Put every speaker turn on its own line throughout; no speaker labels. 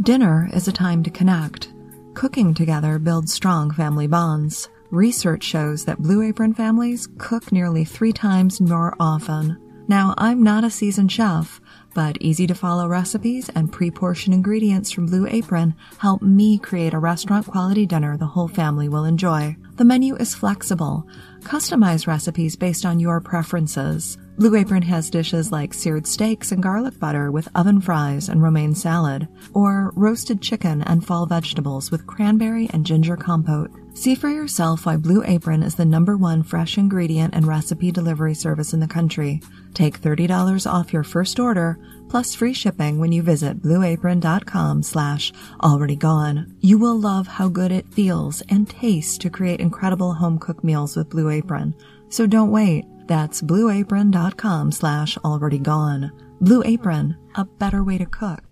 Dinner is a time to connect. Cooking together builds strong family bonds. Research shows that Blue Apron families cook nearly three times more often. Now, I'm not a seasoned chef, but easy to follow recipes and pre portioned ingredients from Blue Apron help me create a restaurant quality dinner the whole family will enjoy. The menu is flexible. Customize recipes based on your preferences. Blue Apron has dishes like seared steaks and garlic butter with oven fries and romaine salad, or roasted chicken and fall vegetables with cranberry and ginger compote. See for yourself why Blue Apron is the number one fresh ingredient and recipe delivery service in the country. Take $30 off your first order plus free shipping when you visit blueapron.com slash already gone. You will love how good it feels and tastes to create incredible home cooked meals with Blue Apron. So don't wait. That's blueapron.com slash already gone. Blue Apron, a better way to cook.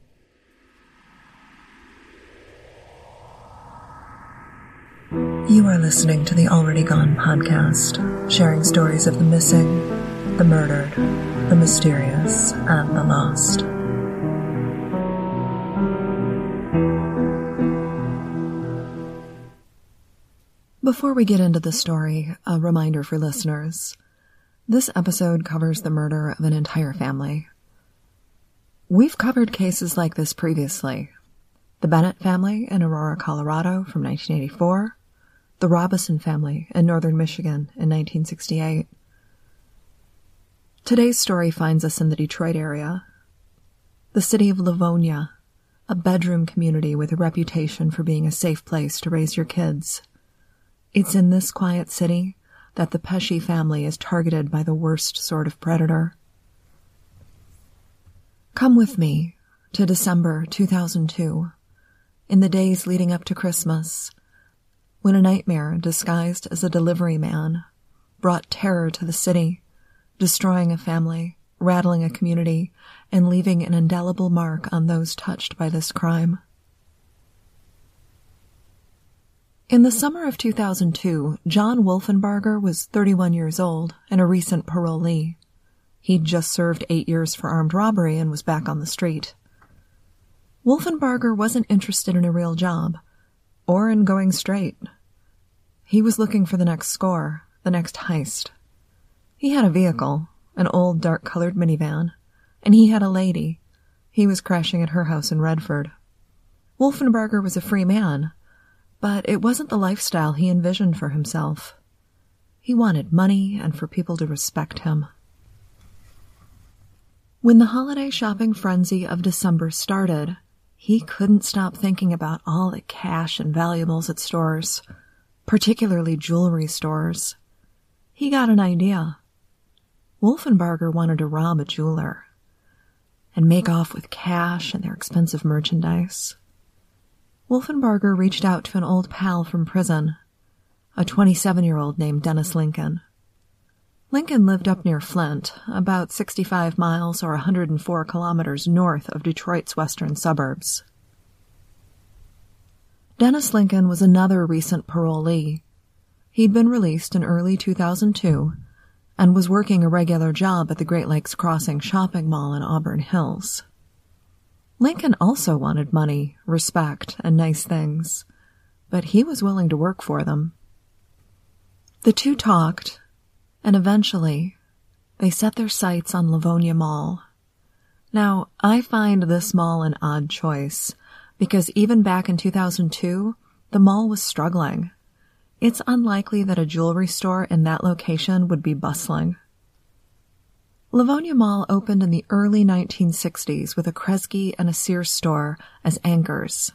You are listening to the Already Gone podcast, sharing stories of the missing, the murdered, the mysterious, and the lost. Before we get into the story, a reminder for listeners. This episode covers the murder of an entire family. We've covered cases like this previously. The Bennett family in Aurora, Colorado from 1984, the Robison family in northern Michigan in 1968. Today's story finds us in the Detroit area, the city of Livonia, a bedroom community with a reputation for being a safe place to raise your kids. It's in this quiet city that the Pesce family is targeted by the worst sort of predator. Come with me to December 2002. In the days leading up to Christmas, when a nightmare disguised as a delivery man brought terror to the city, destroying a family, rattling a community, and leaving an indelible mark on those touched by this crime. In the summer of 2002, John Wolfenbarger was 31 years old and a recent parolee. He'd just served eight years for armed robbery and was back on the street. Wolfenbarger wasn't interested in a real job or in going straight. He was looking for the next score, the next heist. He had a vehicle, an old dark colored minivan, and he had a lady. He was crashing at her house in Redford. Wolfenbarger was a free man, but it wasn't the lifestyle he envisioned for himself. He wanted money and for people to respect him. When the holiday shopping frenzy of December started, he couldn't stop thinking about all the cash and valuables at stores, particularly jewelry stores. He got an idea. Wolfenbarger wanted to rob a jeweler and make off with cash and their expensive merchandise. Wolfenbarger reached out to an old pal from prison, a 27 year old named Dennis Lincoln. Lincoln lived up near Flint, about 65 miles or 104 kilometers north of Detroit's western suburbs. Dennis Lincoln was another recent parolee. He'd been released in early 2002 and was working a regular job at the Great Lakes Crossing shopping mall in Auburn Hills. Lincoln also wanted money, respect, and nice things, but he was willing to work for them. The two talked and eventually they set their sights on Livonia Mall. Now, I find this mall an odd choice because even back in 2002, the mall was struggling. It's unlikely that a jewelry store in that location would be bustling. Livonia Mall opened in the early 1960s with a Kresge and a Sears store as anchors.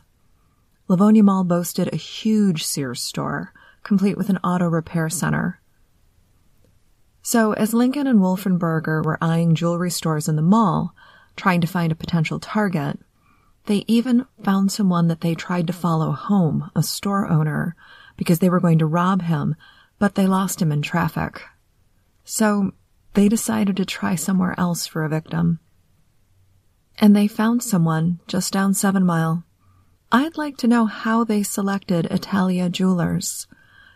Livonia Mall boasted a huge Sears store, complete with an auto repair center. So, as Lincoln and Wolfenbarger were eyeing jewelry stores in the mall, trying to find a potential target, they even found someone that they tried to follow home, a store owner, because they were going to rob him, but they lost him in traffic. So, they decided to try somewhere else for a victim. And they found someone just down Seven Mile. I'd like to know how they selected Italia Jewelers.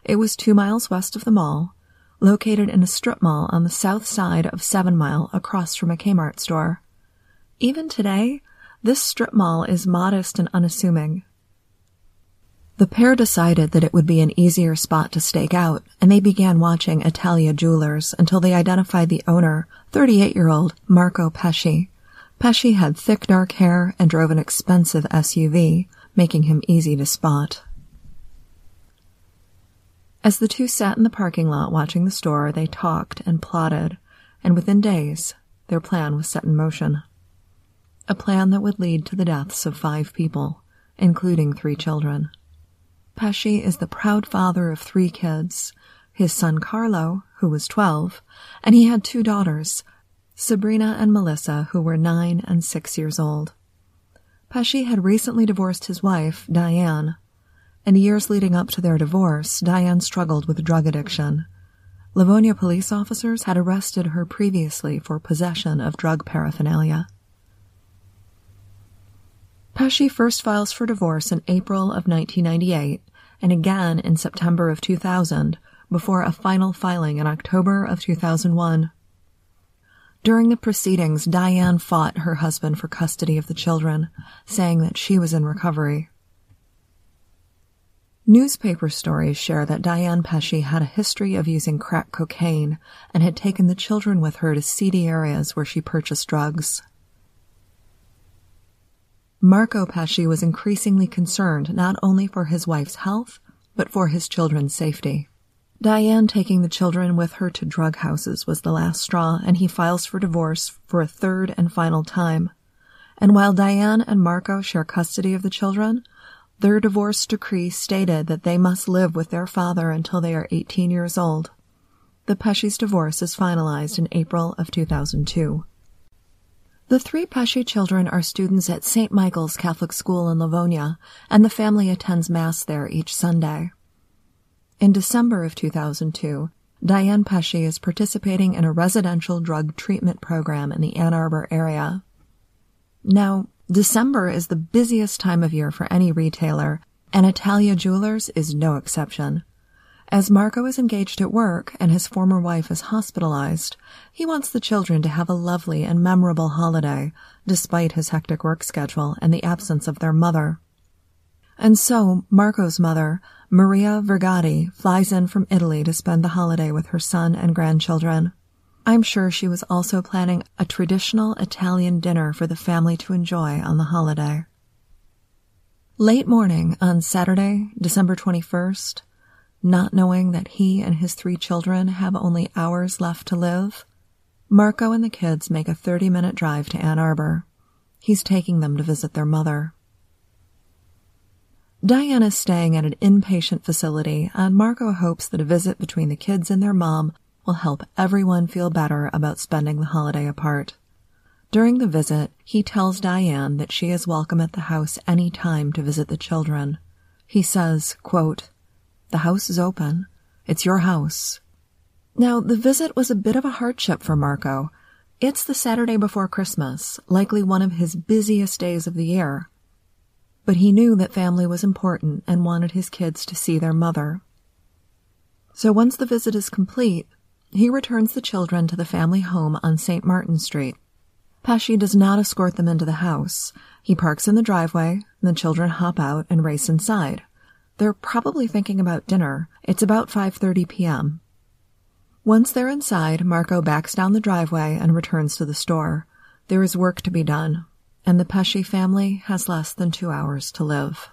It was two miles west of the mall, located in a strip mall on the south side of Seven Mile across from a Kmart store. Even today, this strip mall is modest and unassuming. The pair decided that it would be an easier spot to stake out, and they began watching Italia Jewelers until they identified the owner, 38-year-old Marco Pesce. Pesce had thick dark hair and drove an expensive SUV, making him easy to spot. As the two sat in the parking lot watching the store, they talked and plotted, and within days, their plan was set in motion. A plan that would lead to the deaths of five people, including three children. Pesce is the proud father of three kids his son Carlo, who was 12, and he had two daughters, Sabrina and Melissa, who were nine and six years old. Pesce had recently divorced his wife, Diane. In the years leading up to their divorce, Diane struggled with drug addiction. Livonia police officers had arrested her previously for possession of drug paraphernalia. Pesce first files for divorce in April of 1998 and again in September of 2000 before a final filing in October of 2001. During the proceedings, Diane fought her husband for custody of the children, saying that she was in recovery. Newspaper stories share that Diane Pesce had a history of using crack cocaine and had taken the children with her to seedy areas where she purchased drugs. Marco Pesce was increasingly concerned not only for his wife's health, but for his children's safety. Diane taking the children with her to drug houses was the last straw, and he files for divorce for a third and final time. And while Diane and Marco share custody of the children, their divorce decree stated that they must live with their father until they are 18 years old. The Pesce's divorce is finalized in April of 2002. The three Pesce children are students at St. Michael's Catholic School in Livonia, and the family attends Mass there each Sunday. In December of 2002, Diane Pesce is participating in a residential drug treatment program in the Ann Arbor area. Now, December is the busiest time of year for any retailer, and Italia Jewelers is no exception. As Marco is engaged at work and his former wife is hospitalized, he wants the children to have a lovely and memorable holiday, despite his hectic work schedule and the absence of their mother. And so, Marco's mother, Maria Vergati, flies in from Italy to spend the holiday with her son and grandchildren. I'm sure she was also planning a traditional Italian dinner for the family to enjoy on the holiday. Late morning on Saturday, December 21st, not knowing that he and his three children have only hours left to live, Marco and the kids make a 30 minute drive to Ann Arbor. He's taking them to visit their mother. Diane is staying at an inpatient facility, and Marco hopes that a visit between the kids and their mom will help everyone feel better about spending the holiday apart. During the visit, he tells Diane that she is welcome at the house any time to visit the children. He says, quote, the house is open. It's your house. Now, the visit was a bit of a hardship for Marco. It's the Saturday before Christmas, likely one of his busiest days of the year. But he knew that family was important and wanted his kids to see their mother. So once the visit is complete, he returns the children to the family home on St. Martin Street. Pesce does not escort them into the house. He parks in the driveway, and the children hop out and race inside. They're probably thinking about dinner. It's about 5:30 p.m. Once they're inside, Marco backs down the driveway and returns to the store. There is work to be done, and the Pesce family has less than 2 hours to live.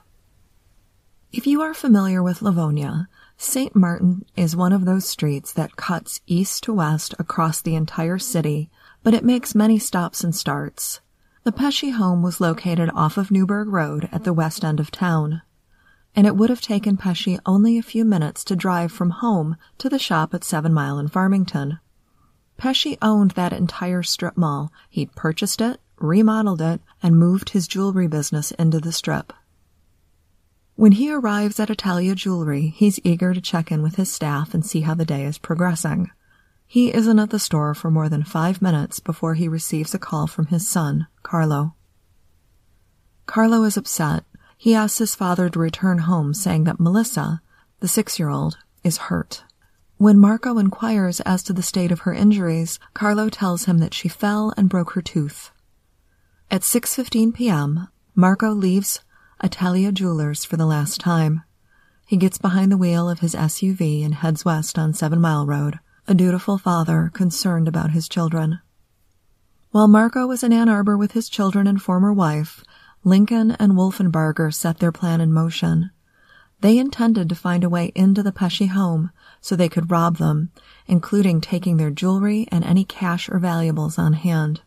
If you are familiar with Livonia, St. Martin is one of those streets that cuts east to west across the entire city, but it makes many stops and starts. The Pesce home was located off of Newburgh Road at the west end of town and it would have taken Pesce only a few minutes to drive from home to the shop at Seven Mile in Farmington. Pesce owned that entire strip mall. He'd purchased it, remodeled it, and moved his jewelry business into the strip. When he arrives at Italia Jewelry, he's eager to check in with his staff and see how the day is progressing. He isn't at the store for more than five minutes before he receives a call from his son, Carlo. Carlo is upset he asks his father to return home, saying that Melissa, the six year old, is hurt. When Marco inquires as to the state of her injuries, Carlo tells him that she fell and broke her tooth. At 6:15 p.m., Marco leaves Italia Jewelers for the last time. He gets behind the wheel of his SUV and heads west on 7 Mile Road, a dutiful father concerned about his children. While Marco was in Ann Arbor with his children and former wife, Lincoln and Wolfenbarger set their plan in motion. They intended to find a way into the Pesce home so they could rob them, including taking their jewelry and any cash or valuables on hand.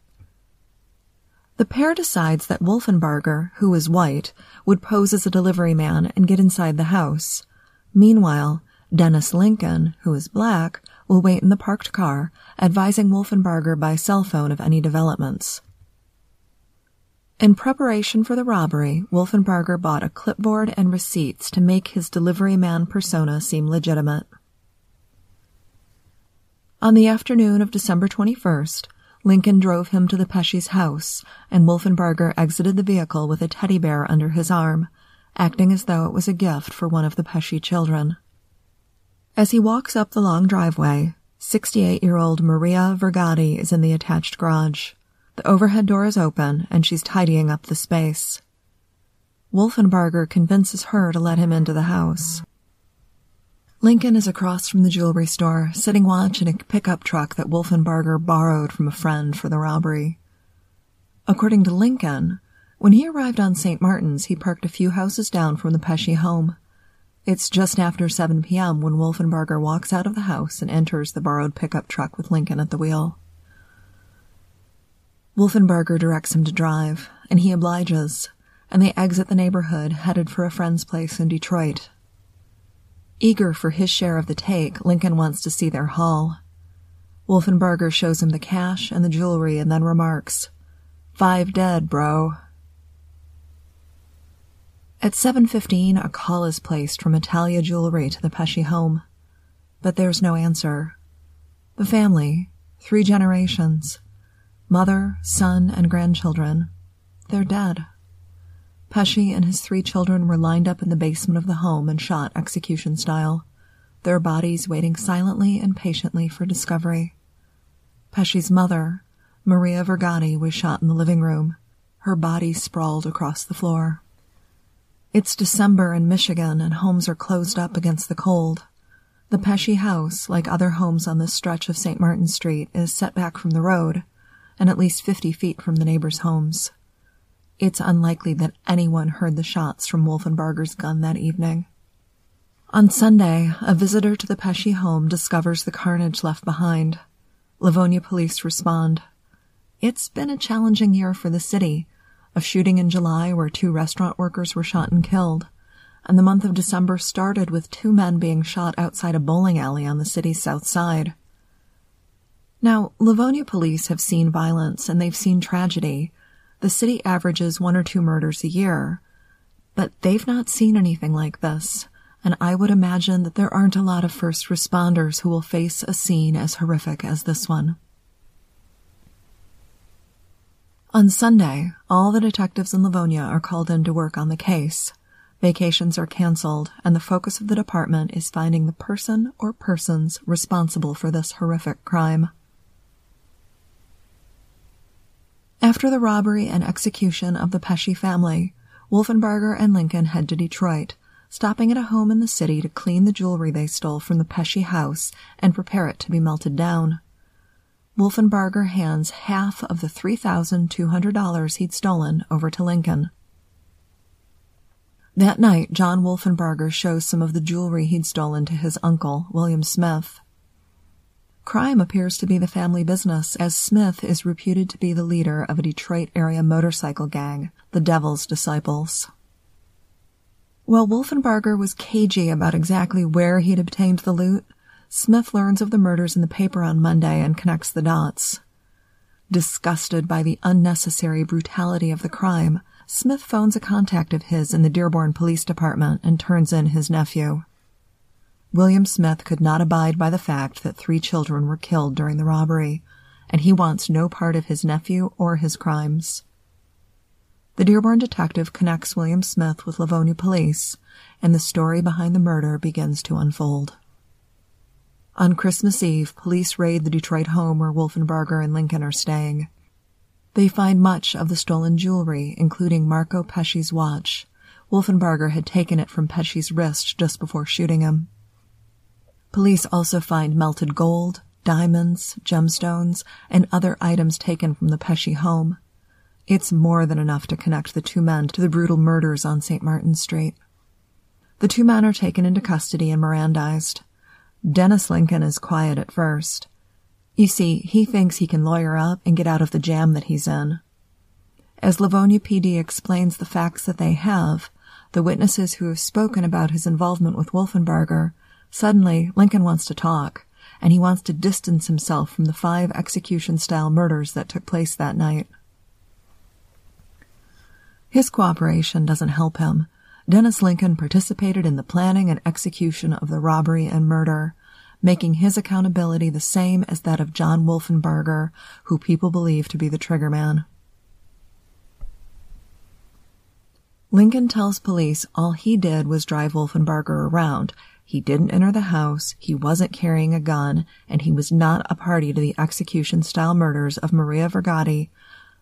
The pair decides that Wolfenbarger, who is white, would pose as a delivery man and get inside the house. Meanwhile, Dennis Lincoln, who is black, will wait in the parked car, advising Wolfenbarger by cell phone of any developments. In preparation for the robbery, Wolfenbarger bought a clipboard and receipts to make his delivery man persona seem legitimate. On the afternoon of December 21st, Lincoln drove him to the Pesce's house, and Wolfenbarger exited the vehicle with a teddy bear under his arm, acting as though it was a gift for one of the Pesce children. As he walks up the long driveway, 68 year old Maria Vergati is in the attached garage. The overhead door is open, and she's tidying up the space. Wolfenbarger convinces her to let him into the house. Lincoln is across from the jewelry store, sitting watch in a pickup truck that Wolfenbarger borrowed from a friend for the robbery. According to Lincoln, when he arrived on St. Martin's, he parked a few houses down from the Pesce home. It's just after 7 p.m. when Wolfenbarger walks out of the house and enters the borrowed pickup truck with Lincoln at the wheel. Wolfenbarger directs him to drive, and he obliges, and they exit the neighborhood, headed for a friend's place in Detroit. Eager for his share of the take, Lincoln wants to see their haul. Wolfenbarger shows him the cash and the jewelry and then remarks, Five dead, bro. At 7.15, a call is placed from Italia Jewelry to the Pesce home. But there's no answer. The family, three generations, mother, son, and grandchildren, they're dead. Pesce and his three children were lined up in the basement of the home and shot execution style, their bodies waiting silently and patiently for discovery. Pesce's mother, Maria Vergati, was shot in the living room, her body sprawled across the floor. It's December in Michigan and homes are closed up against the cold. The Pesce house, like other homes on this stretch of St. Martin Street, is set back from the road and at least 50 feet from the neighbors' homes. It's unlikely that anyone heard the shots from Wolfenbarger's gun that evening. On Sunday, a visitor to the Pesce home discovers the carnage left behind. Livonia police respond. It's been a challenging year for the city. A shooting in July where two restaurant workers were shot and killed. And the month of December started with two men being shot outside a bowling alley on the city's south side. Now, Livonia police have seen violence and they've seen tragedy, the city averages one or two murders a year, but they've not seen anything like this, and I would imagine that there aren't a lot of first responders who will face a scene as horrific as this one. On Sunday, all the detectives in Livonia are called in to work on the case. Vacations are canceled, and the focus of the department is finding the person or persons responsible for this horrific crime. After the robbery and execution of the Pesce family, Wolfenbarger and Lincoln head to Detroit, stopping at a home in the city to clean the jewelry they stole from the Pesce house and prepare it to be melted down. Wolfenbarger hands half of the $3,200 he'd stolen over to Lincoln. That night, John Wolfenbarger shows some of the jewelry he'd stolen to his uncle, William Smith. Crime appears to be the family business, as Smith is reputed to be the leader of a Detroit area motorcycle gang, the Devil's Disciples. While Wolfenbarger was cagey about exactly where he'd obtained the loot, Smith learns of the murders in the paper on Monday and connects the dots. Disgusted by the unnecessary brutality of the crime, Smith phones a contact of his in the Dearborn Police Department and turns in his nephew. William Smith could not abide by the fact that three children were killed during the robbery, and he wants no part of his nephew or his crimes. The Dearborn detective connects William Smith with Livonia police, and the story behind the murder begins to unfold. On Christmas Eve, police raid the Detroit home where Wolfenbarger and Lincoln are staying. They find much of the stolen jewelry, including Marco Pesce's watch. Wolfenbarger had taken it from Pesce's wrist just before shooting him. Police also find melted gold, diamonds, gemstones, and other items taken from the Pesce home. It's more than enough to connect the two men to the brutal murders on St. Martin's Street. The two men are taken into custody and Mirandized. Dennis Lincoln is quiet at first. You see, he thinks he can lawyer up and get out of the jam that he's in. As Livonia PD explains the facts that they have, the witnesses who have spoken about his involvement with Wolfenbarger, suddenly Lincoln wants to talk, and he wants to distance himself from the five execution-style murders that took place that night. His cooperation doesn't help him. Dennis Lincoln participated in the planning and execution of the robbery and murder, making his accountability the same as that of John Wolfenbarger, who people believe to be the triggerman. Lincoln tells police all he did was drive Wolfenbarger around. He didn't enter the house, he wasn't carrying a gun, and he was not a party to the execution-style murders of Maria Vergati,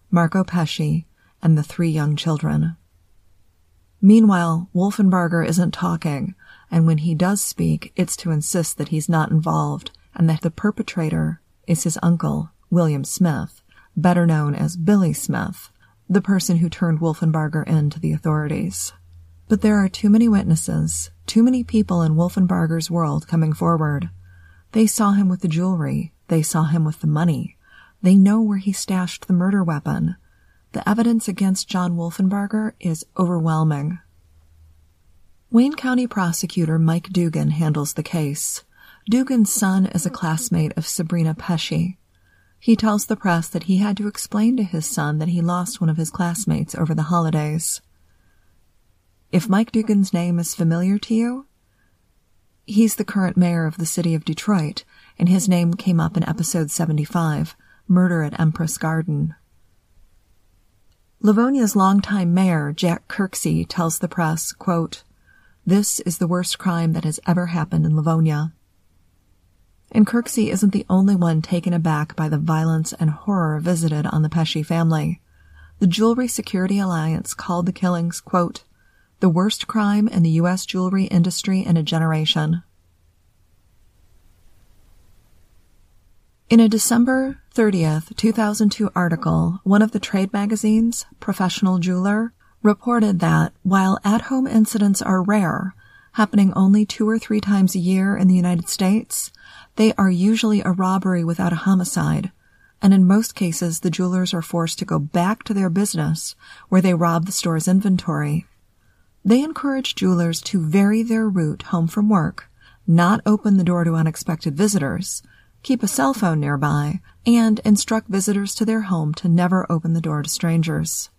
Marco Pesce, and the three young children. Meanwhile, Wolfenbarger isn't talking, and when he does speak, it's to insist that he's not involved and that the perpetrator is his uncle, William Smith, better known as Billy Smith, the person who turned Wolfenbarger in to the authorities. But there are too many witnesses, too many people in Wolfenbarger's world coming forward. They saw him with the jewelry. They saw him with the money. They know where he stashed the murder weapon. The evidence against John Wolfenbarger is overwhelming. Wayne County prosecutor Mike Duggan handles the case. Duggan's son is a classmate of Sabrina Pesce. He tells the press that he had to explain to his son that he lost one of his classmates over the holidays. If Mike Duggan's name is familiar to you, he's the current mayor of the city of Detroit, and his name came up in episode 75, Murder at Empress Garden. Livonia's longtime mayor, Jack Kirksey, tells the press, quote, This is the worst crime that has ever happened in Livonia. And Kirksey isn't the only one taken aback by the violence and horror visited on the Pesce family. The Jewelry Security Alliance called the killings, quote, the worst crime in the U.S. jewelry industry in a generation. In a December 30th, 2002 article, one of the trade magazines, Professional Jeweler, reported that while at-home incidents are rare, happening only two or three times a year in the United States, they are usually a robbery without a homicide, and in most cases the jewelers are forced to go back to their business where they rob the store's inventory. They encourage jewelers to vary their route home from work, not open the door to unexpected visitors, keep a cell phone nearby, and instruct visitors to their home to never open the door to strangers.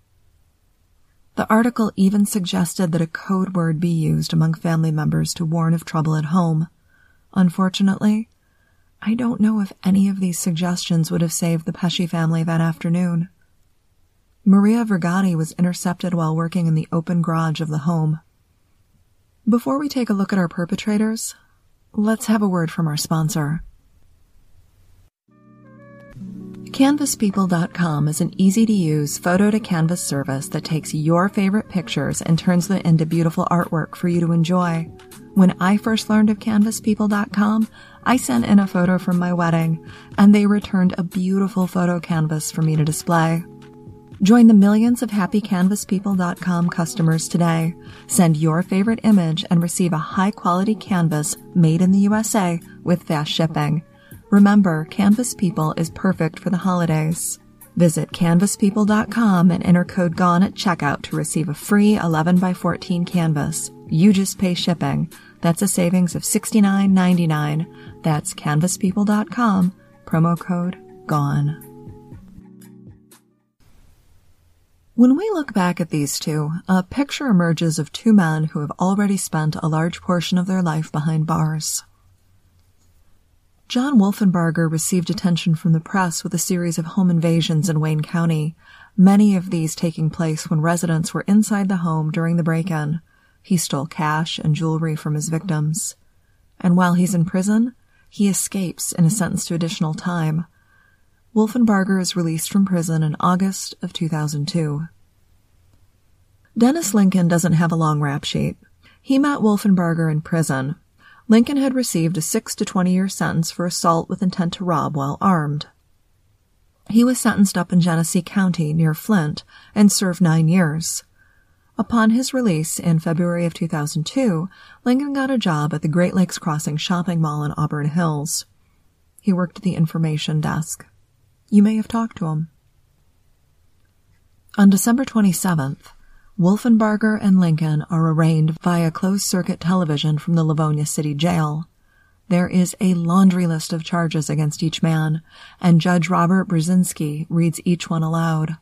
The article even suggested that a code word be used among family members to warn of trouble at home. Unfortunately, I don't know if any of these suggestions would have saved the Pesce family that afternoon. Maria Vergati was intercepted while working in the open garage of the home. Before we take a look at our perpetrators, let's have a word from our sponsor. CanvasPeople.com is an easy to use photo to canvas service that takes your favorite pictures and turns them into beautiful artwork for you to enjoy. When I first learned of CanvasPeople.com, I sent in a photo from my wedding, and they returned a beautiful photo canvas for me to display. Join the millions of happycanvaspeople.com customers today. Send your favorite image and receive a high quality canvas made in the USA with fast shipping. Remember, Canvas People is perfect for the holidays. Visit canvaspeople.com and enter code GONE at checkout to receive a free 11 by 14 canvas. You just pay shipping. That's a savings of $69.99. That's canvaspeople.com, promo code GONE. When we look back at these two, a picture emerges of two men who have already spent a large portion of their life behind bars. John Wolfenbarger received attention from the press with a series of home invasions in Wayne County, many of these taking place when residents were inside the home during the break-in. He stole cash and jewelry from his victims. And while he's in prison, he escapes and is sentenced to additional time. Wolfenbarger is released from prison in August of 2002. Dennis Lincoln doesn't have a long rap sheet. He met Wolfenbarger in prison. Lincoln had received a 6 to 20 year sentence for assault with intent to rob while armed. He was sentenced up in Genesee County near Flint and served nine years. Upon his release in February of 2002, Lincoln got a job at the Great Lakes Crossing shopping mall in Auburn Hills. He worked at the information desk. You may have talked to him. On December 27th, Wolfenbarger and Lincoln are arraigned via closed circuit television from the Livonia City Jail. There is a laundry list of charges against each man, and Judge Robert Brzezinski reads each one aloud.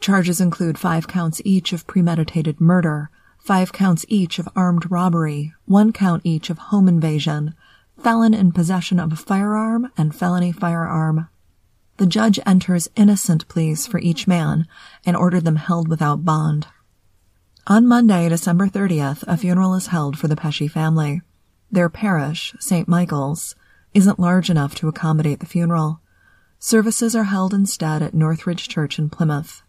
Charges include five counts each of premeditated murder, five counts each of armed robbery, one count each of home invasion, felon in possession of a firearm, and felony firearm. The judge enters innocent pleas for each man and ordered them held without bond. On Monday, December 30th, a funeral is held for the Pesce family. Their parish, St. Michael's, isn't large enough to accommodate the funeral. Services are held instead at Northridge Church in Plymouth.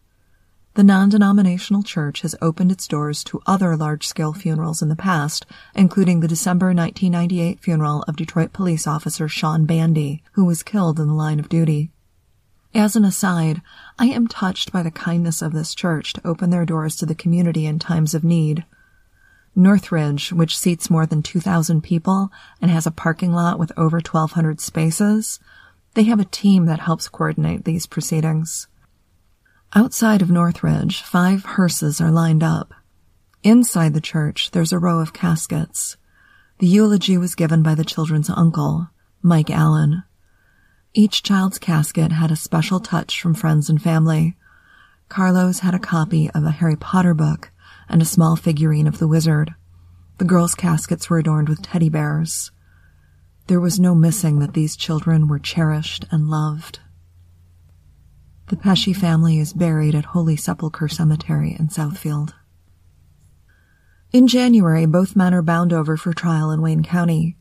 The non-denominational church has opened its doors to other large-scale funerals in the past, including the December 1998 funeral of Detroit police officer Sean Bandy, who was killed in the line of duty. As an aside, I am touched by the kindness of this church to open their doors to the community in times of need. Northridge, which seats more than 2,000 people and has a parking lot with over 1,200 spaces, they have a team that helps coordinate these proceedings. Outside of Northridge, five hearses are lined up. Inside the church, there's a row of caskets. The eulogy was given by the children's uncle, Mike Allen. Each child's casket had a special touch from friends and family. Carlos had a copy of a Harry Potter book and a small figurine of the wizard. The girls' caskets were adorned with teddy bears. There was no missing that these children were cherished and loved. The Pesce family is buried at Holy Sepulchre Cemetery in Southfield. In January, both men are bound over for trial in Wayne County.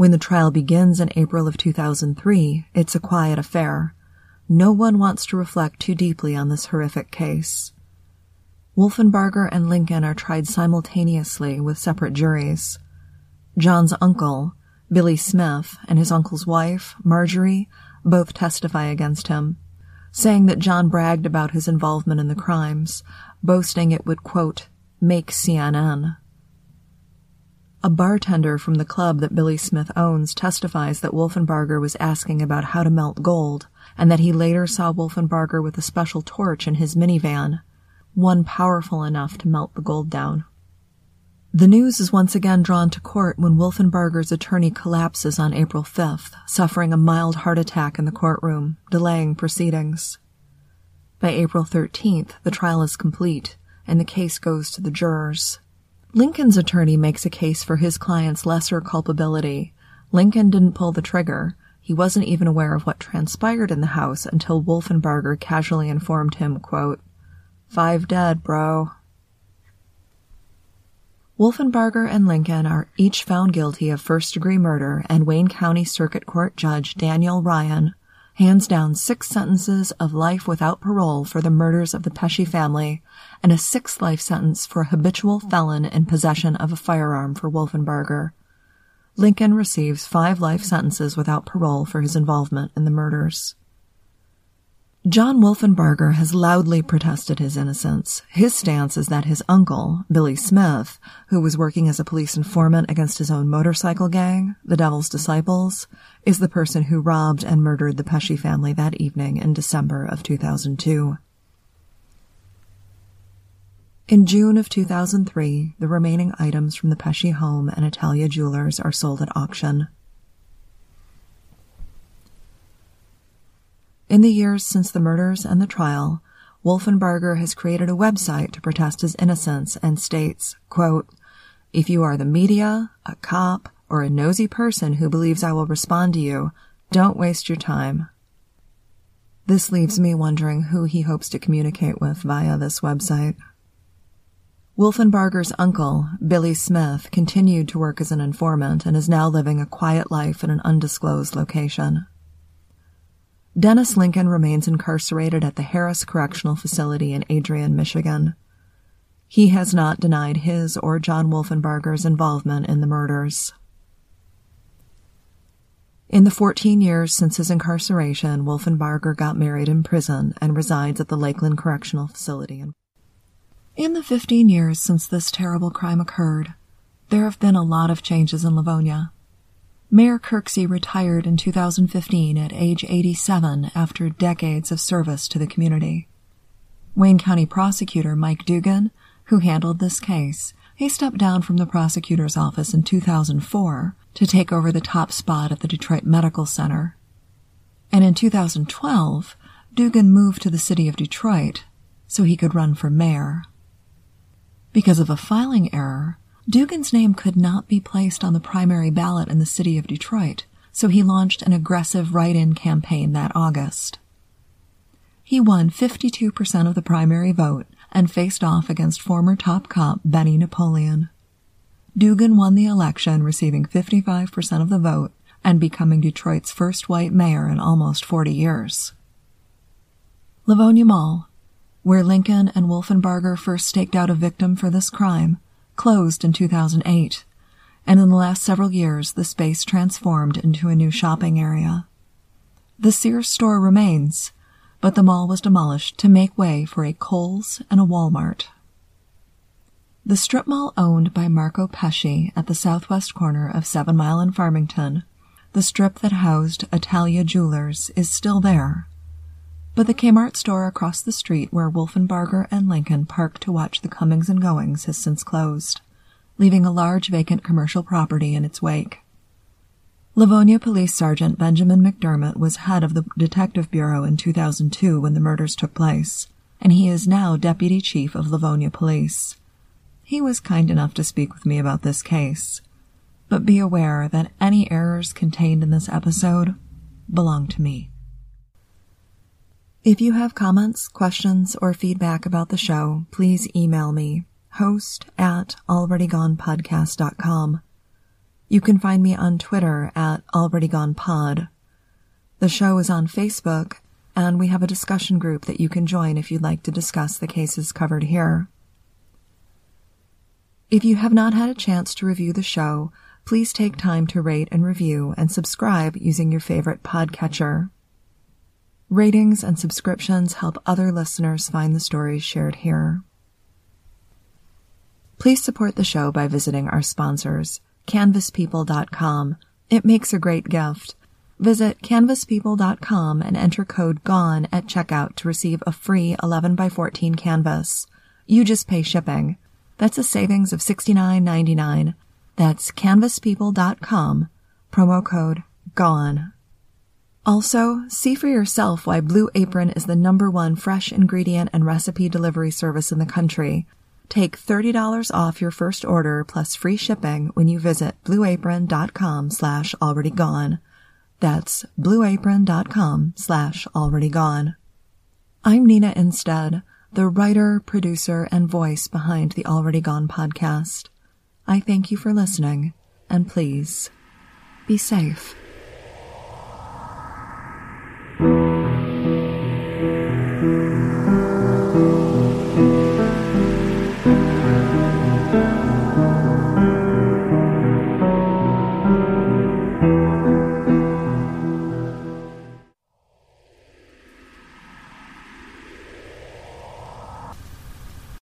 When the trial begins in April of 2003, it's a quiet affair. No one wants to reflect too deeply on this horrific case. Wolfenbarger and Lincoln are tried simultaneously with separate juries. John's uncle, Billy Smith, and his uncle's wife, Marjorie, both testify against him saying that John bragged about his involvement in the crimes, boasting it would, quote, make CNN. A bartender from the club that Billy Smith owns testifies that Wolfenbarger was asking about how to melt gold, and that he later saw Wolfenbarger with a special torch in his minivan, one powerful enough to melt the gold down. The news is once again drawn to court when Wolfenbarger's attorney collapses on April 5th, suffering a mild heart attack in the courtroom, delaying proceedings. By April 13th, the trial is complete, and the case goes to the jurors. Lincoln's attorney makes a case for his client's lesser culpability. Lincoln didn't pull the trigger. He wasn't even aware of what transpired in the house until Wolfenbarger casually informed him, quote, Five dead, bro. Wolfenbarger and Lincoln are each found guilty of first degree murder, and Wayne County Circuit Court Judge Daniel Ryan hands down six sentences of life without parole for the murders of the Pesce family and a six life sentence for a habitual felon in possession of a firearm for Wolfenbarger. Lincoln receives five life sentences without parole for his involvement in the murders. John Wolfenbarger has loudly protested his innocence. His stance is that his uncle, Billy Smith, who was working as a police informant against his own motorcycle gang, the Devil's Disciples, is the person who robbed and murdered the Pesce family that evening in December of 2002. In June of 2003, the remaining items from the Pesce home and Italia Jewelers are sold at auction. In the years since the murders and the trial, Wolfenbarger has created a website to protest his innocence and states, quote, If you are the media, a cop, or a nosy person who believes I will respond to you, don't waste your time. This leaves me wondering who he hopes to communicate with via this website. Wolfenbarger's uncle, Billy Smith, continued to work as an informant and is now living a quiet life in an undisclosed location. Dennis Lincoln remains incarcerated at the Harris Correctional Facility in Adrian, Michigan. He has not denied his or John Wolfenbarger's involvement in the murders. In the 14 years since his incarceration, Wolfenbarger got married in prison and resides at the Lakeland Correctional Facility. In the 15 years since this terrible crime occurred, there have been a lot of changes in Livonia. Mayor Kirksey retired in 2015 at age 87 after decades of service to the community. Wayne County Prosecutor Mike Duggan, who handled this case, he stepped down from the prosecutor's office in 2004 to take over the top spot at the Detroit Medical Center. And in 2012, Duggan moved to the city of Detroit so he could run for mayor. Because of a filing error, Duggan's name could not be placed on the primary ballot in the city of Detroit, so he launched an aggressive write-in campaign that August. He won 52% of the primary vote and faced off against former top cop Benny Napoleon. Duggan won the election, receiving 55% of the vote and becoming Detroit's first white mayor in almost 40 years. Livonia Mall, where Lincoln and Wolfenbarger first staked out a victim for this crime, closed in 2008, and in the last several years the space transformed into a new shopping area. The Sears store remains, but the mall was demolished to make way for a Kohl's and a Walmart. The strip mall owned by Marco Pesce at the southwest corner of Seven Mile and Farmington, the strip that housed Italia Jewelers, is still there. But the Kmart store across the street where Wolfenbarger and Lincoln parked to watch the comings and goings has since closed, leaving a large vacant commercial property in its wake. Livonia Police Sergeant Benjamin McDermott was head of the Detective Bureau in 2002 when the murders took place, and he is now Deputy Chief of Livonia Police. He was kind enough to speak with me about this case. But be aware that any errors contained in this episode belong to me. If you have comments, questions, or feedback about the show, please email me, host at alreadygonepodcast.com. You can find me on Twitter at alreadygonepod. The show is on Facebook, and we have a discussion group that you can join if you'd like to discuss the cases covered here. If you have not had a chance to review the show, please take time to rate and review and subscribe using your favorite podcatcher. Ratings and subscriptions help other listeners find the stories shared here. Please support the show by visiting our sponsors, canvaspeople.com. It makes a great gift. Visit canvaspeople.com and enter code GONE at checkout to receive a free 11 by 14 canvas. You just pay shipping. That's a savings of $69.99. That's canvaspeople.com. Promo code GONE. Also, see for yourself why Blue Apron is the number one fresh ingredient and recipe delivery service in the country. Take $30 off your first order plus free shipping when you visit blueapron.com slash already gone. That's blueapron.com slash already gone. I'm Nina Innsted the writer, producer, and voice behind the Already Gone podcast. I thank you for listening, and please be safe.